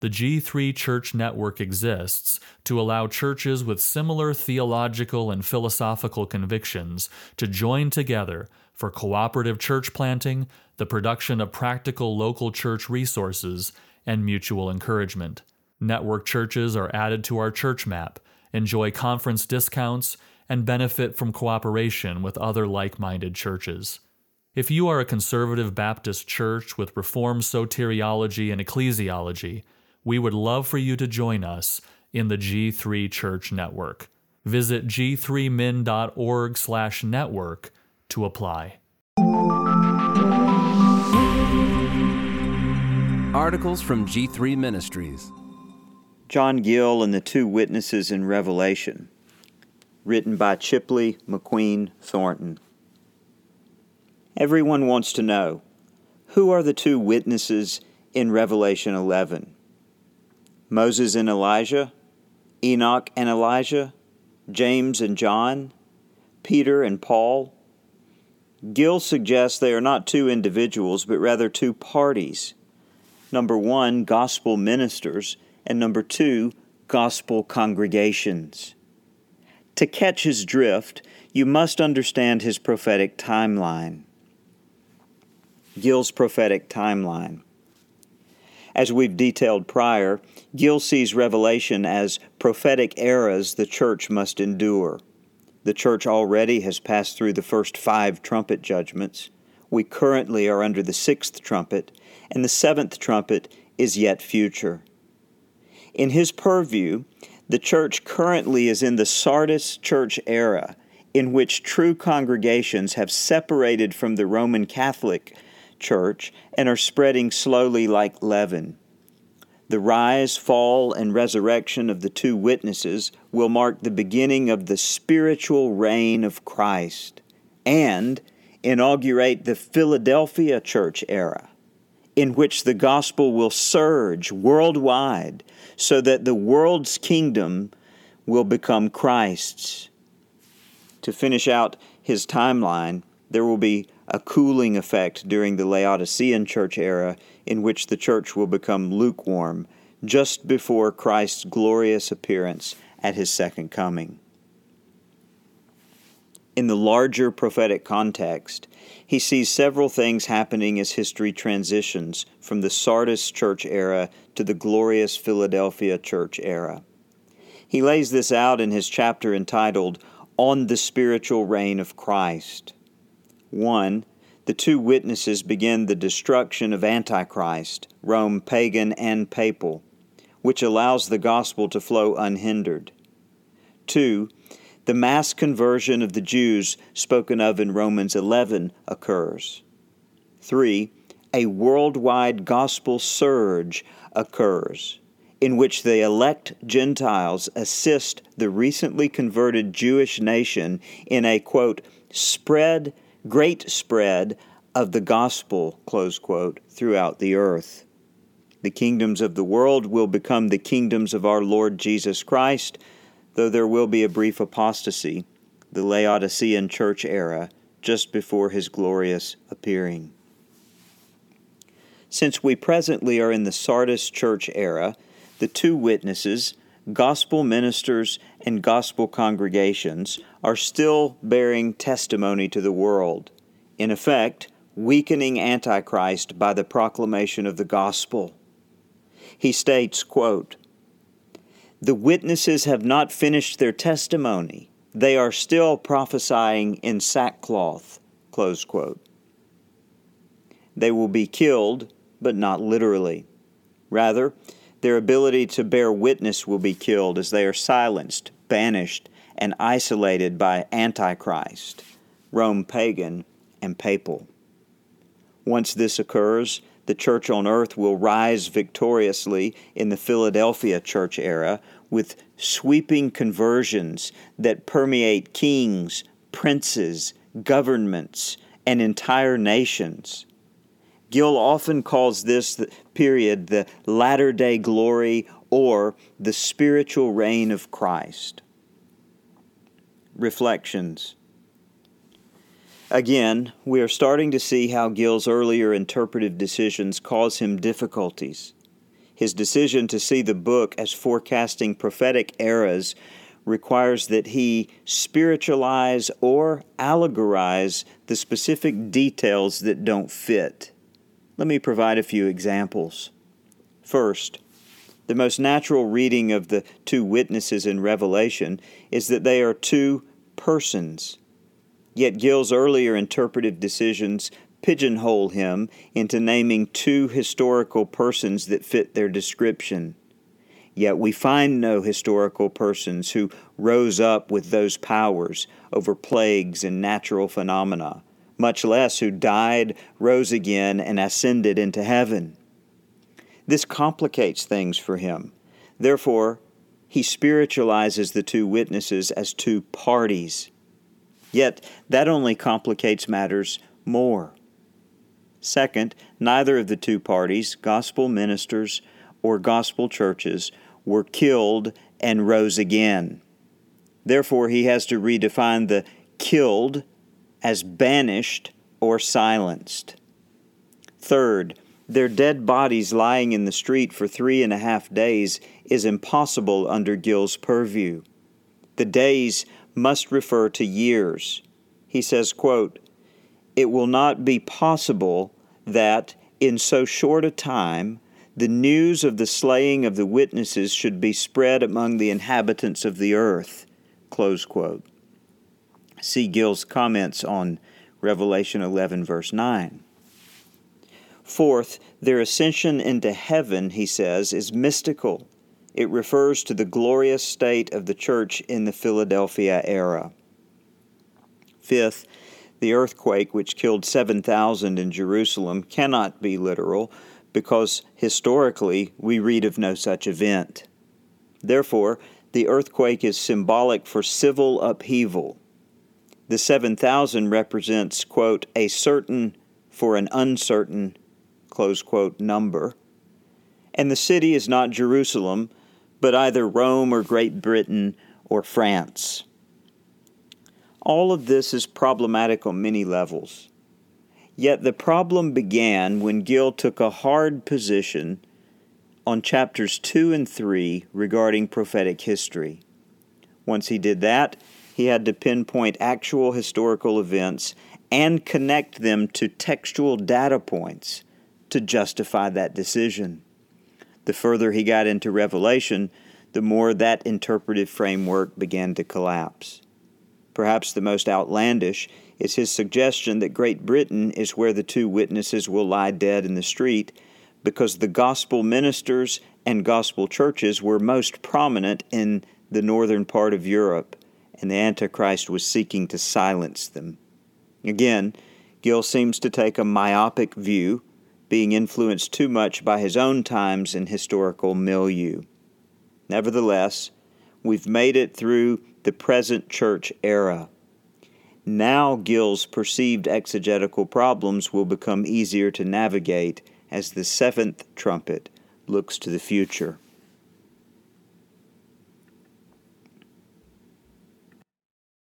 The G3 Church Network exists to allow churches with similar theological and philosophical convictions to join together for cooperative church planting, the production of practical local church resources, and mutual encouragement. Network churches are added to our church map, enjoy conference discounts, and benefit from cooperation with other like minded churches. If you are a conservative Baptist church with Reformed soteriology and ecclesiology, we would love for you to join us in the G3 Church Network. Visit g3min.org/network to apply. Articles from G3 Ministries. John Gill and the Two Witnesses in Revelation, written by Chipley McQueen Thornton. Everyone wants to know who are the two witnesses in Revelation 11? Moses and Elijah, Enoch and Elijah, James and John, Peter and Paul. Gill suggests they are not two individuals, but rather two parties. Number one, gospel ministers, and number two, gospel congregations. To catch his drift, you must understand his prophetic timeline. Gill's prophetic timeline. As we've detailed prior, Gill sees Revelation as prophetic eras the church must endure. The church already has passed through the first five trumpet judgments. We currently are under the sixth trumpet, and the seventh trumpet is yet future. In his purview, the church currently is in the Sardis church era, in which true congregations have separated from the Roman Catholic Church and are spreading slowly like leaven. The rise, fall, and resurrection of the two witnesses will mark the beginning of the spiritual reign of Christ and inaugurate the Philadelphia church era, in which the gospel will surge worldwide so that the world's kingdom will become Christ's. To finish out his timeline, there will be a cooling effect during the Laodicean church era in which the church will become lukewarm just before Christ's glorious appearance at his second coming. In the larger prophetic context, he sees several things happening as history transitions from the Sardis church era to the glorious Philadelphia church era. He lays this out in his chapter entitled On the Spiritual Reign of Christ. 1. The two witnesses begin the destruction of Antichrist, Rome pagan and papal, which allows the gospel to flow unhindered. 2. The mass conversion of the Jews spoken of in Romans 11 occurs. 3. A worldwide gospel surge occurs, in which the elect Gentiles assist the recently converted Jewish nation in a, quote, spread great spread of the gospel, close quote, throughout the earth. The kingdoms of the world will become the kingdoms of our Lord Jesus Christ, though there will be a brief apostasy, the Laodicean church era, just before his glorious appearing. Since we presently are in the Sardis church era, the two witnesses, gospel ministers and gospel congregations are still bearing testimony to the world, in effect, weakening Antichrist by the proclamation of the gospel. He states, quote, The witnesses have not finished their testimony. They are still prophesying in sackcloth. Close quote. They will be killed, but not literally. Rather, their ability to bear witness will be killed as they are silenced, banished, and isolated by Antichrist, Rome pagan, and papal. Once this occurs, the church on earth will rise victoriously in the Philadelphia church era with sweeping conversions that permeate kings, princes, governments, and entire nations. Gill often calls this period the latter day glory or the spiritual reign of Christ. Reflections. Again, we are starting to see how Gill's earlier interpretive decisions cause him difficulties. His decision to see the book as forecasting prophetic eras requires that he spiritualize or allegorize the specific details that don't fit. Let me provide a few examples. First, the most natural reading of the two witnesses in Revelation is that they are two persons. Yet Gill's earlier interpretive decisions pigeonhole him into naming two historical persons that fit their description. Yet we find no historical persons who rose up with those powers over plagues and natural phenomena, much less who died, rose again, and ascended into heaven. This complicates things for him. Therefore, he spiritualizes the two witnesses as two parties. Yet, that only complicates matters more. Second, neither of the two parties, gospel ministers or gospel churches, were killed and rose again. Therefore, he has to redefine the killed as banished or silenced. Third, their dead bodies lying in the street for three and a half days is impossible under Gill's purview. The days must refer to years. He says, quote, It will not be possible that, in so short a time, the news of the slaying of the witnesses should be spread among the inhabitants of the earth. Close quote. See Gill's comments on Revelation 11, verse 9. Fourth, their ascension into heaven, he says, is mystical. It refers to the glorious state of the church in the Philadelphia era. Fifth, the earthquake which killed 7,000 in Jerusalem cannot be literal because historically we read of no such event. Therefore, the earthquake is symbolic for civil upheaval. The 7,000 represents, quote, a certain for an uncertain close quote, number. And the city is not Jerusalem, but either Rome or Great Britain or France. All of this is problematic on many levels. Yet the problem began when Gill took a hard position on chapters 2 and 3 regarding prophetic history. Once he did that, he had to pinpoint actual historical events and connect them to textual data points to justify that decision. The further he got into Revelation, the more that interpretive framework began to collapse. Perhaps the most outlandish is his suggestion that Great Britain is where the two witnesses will lie dead in the street because the gospel ministers and gospel churches were most prominent in the northern part of Europe, and the Antichrist was seeking to silence them. Again, Gill seems to take a myopic view being influenced too much by his own times and historical milieu. Nevertheless, we've made it through the present church era. Now, Gill's perceived exegetical problems will become easier to navigate as the seventh trumpet looks to the future.